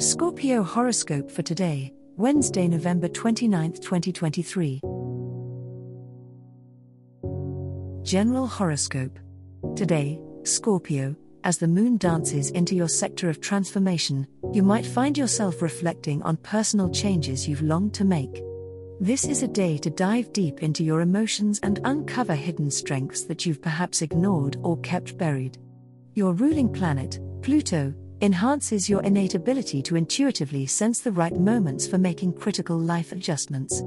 Scorpio horoscope for today, Wednesday, November 29, 2023. General horoscope. Today, Scorpio, as the moon dances into your sector of transformation, you might find yourself reflecting on personal changes you've longed to make. This is a day to dive deep into your emotions and uncover hidden strengths that you've perhaps ignored or kept buried. Your ruling planet, Pluto, enhances your innate ability to intuitively sense the right moments for making critical life adjustments.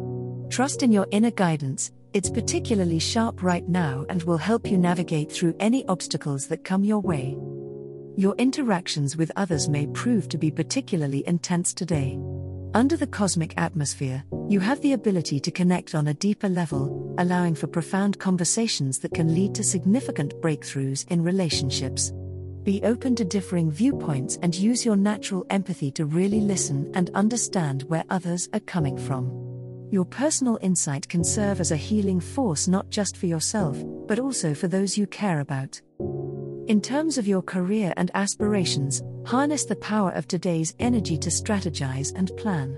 Trust in your inner guidance, it's particularly sharp right now and will help you navigate through any obstacles that come your way. Your interactions with others may prove to be particularly intense today. Under the cosmic atmosphere, you have the ability to connect on a deeper level, allowing for profound conversations that can lead to significant breakthroughs in relationships. Be open to differing viewpoints and use your natural empathy to really listen and understand where others are coming from. Your personal insight can serve as a healing force not just for yourself, but also for those you care about. In terms of your career and aspirations, harness the power of today's energy to strategize and plan.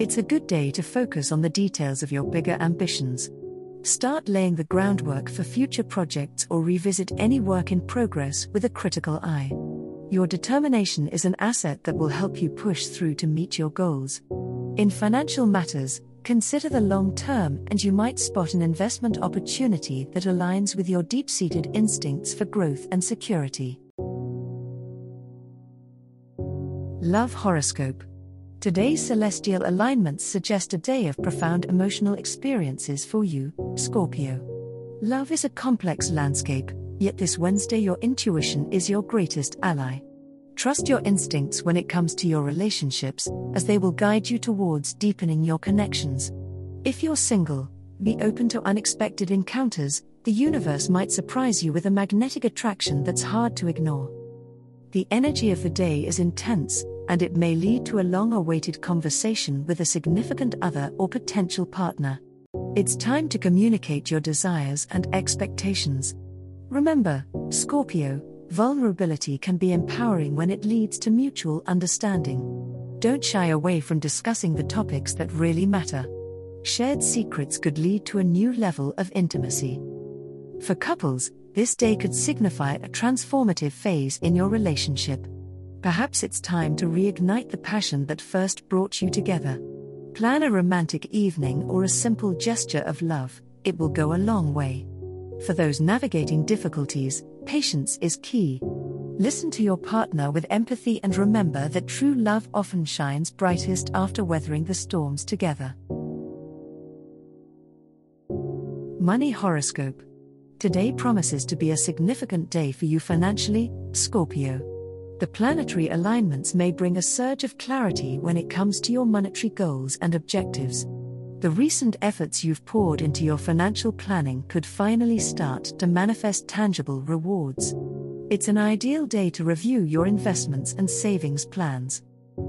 It's a good day to focus on the details of your bigger ambitions. Start laying the groundwork for future projects or revisit any work in progress with a critical eye. Your determination is an asset that will help you push through to meet your goals. In financial matters, consider the long term and you might spot an investment opportunity that aligns with your deep seated instincts for growth and security. Love Horoscope Today's celestial alignments suggest a day of profound emotional experiences for you, Scorpio. Love is a complex landscape, yet this Wednesday your intuition is your greatest ally. Trust your instincts when it comes to your relationships, as they will guide you towards deepening your connections. If you're single, be open to unexpected encounters, the universe might surprise you with a magnetic attraction that's hard to ignore. The energy of the day is intense, and it may lead to a long awaited conversation with a significant other or potential partner. It's time to communicate your desires and expectations. Remember, Scorpio, vulnerability can be empowering when it leads to mutual understanding. Don't shy away from discussing the topics that really matter. Shared secrets could lead to a new level of intimacy. For couples, this day could signify a transformative phase in your relationship. Perhaps it's time to reignite the passion that first brought you together. Plan a romantic evening or a simple gesture of love, it will go a long way. For those navigating difficulties, patience is key. Listen to your partner with empathy and remember that true love often shines brightest after weathering the storms together. Money Horoscope Today promises to be a significant day for you financially, Scorpio. The planetary alignments may bring a surge of clarity when it comes to your monetary goals and objectives. The recent efforts you've poured into your financial planning could finally start to manifest tangible rewards. It's an ideal day to review your investments and savings plans.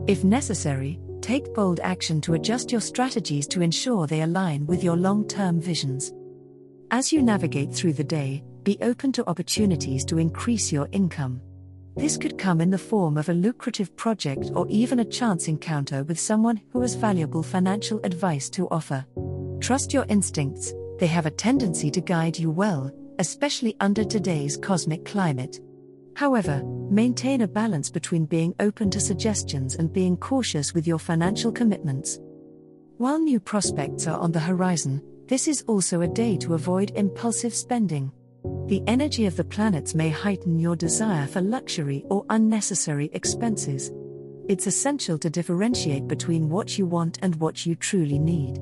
If necessary, take bold action to adjust your strategies to ensure they align with your long term visions. As you navigate through the day, be open to opportunities to increase your income. This could come in the form of a lucrative project or even a chance encounter with someone who has valuable financial advice to offer. Trust your instincts, they have a tendency to guide you well, especially under today's cosmic climate. However, maintain a balance between being open to suggestions and being cautious with your financial commitments. While new prospects are on the horizon, this is also a day to avoid impulsive spending. The energy of the planets may heighten your desire for luxury or unnecessary expenses. It's essential to differentiate between what you want and what you truly need.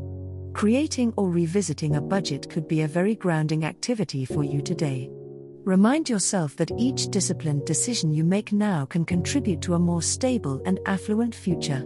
Creating or revisiting a budget could be a very grounding activity for you today. Remind yourself that each disciplined decision you make now can contribute to a more stable and affluent future.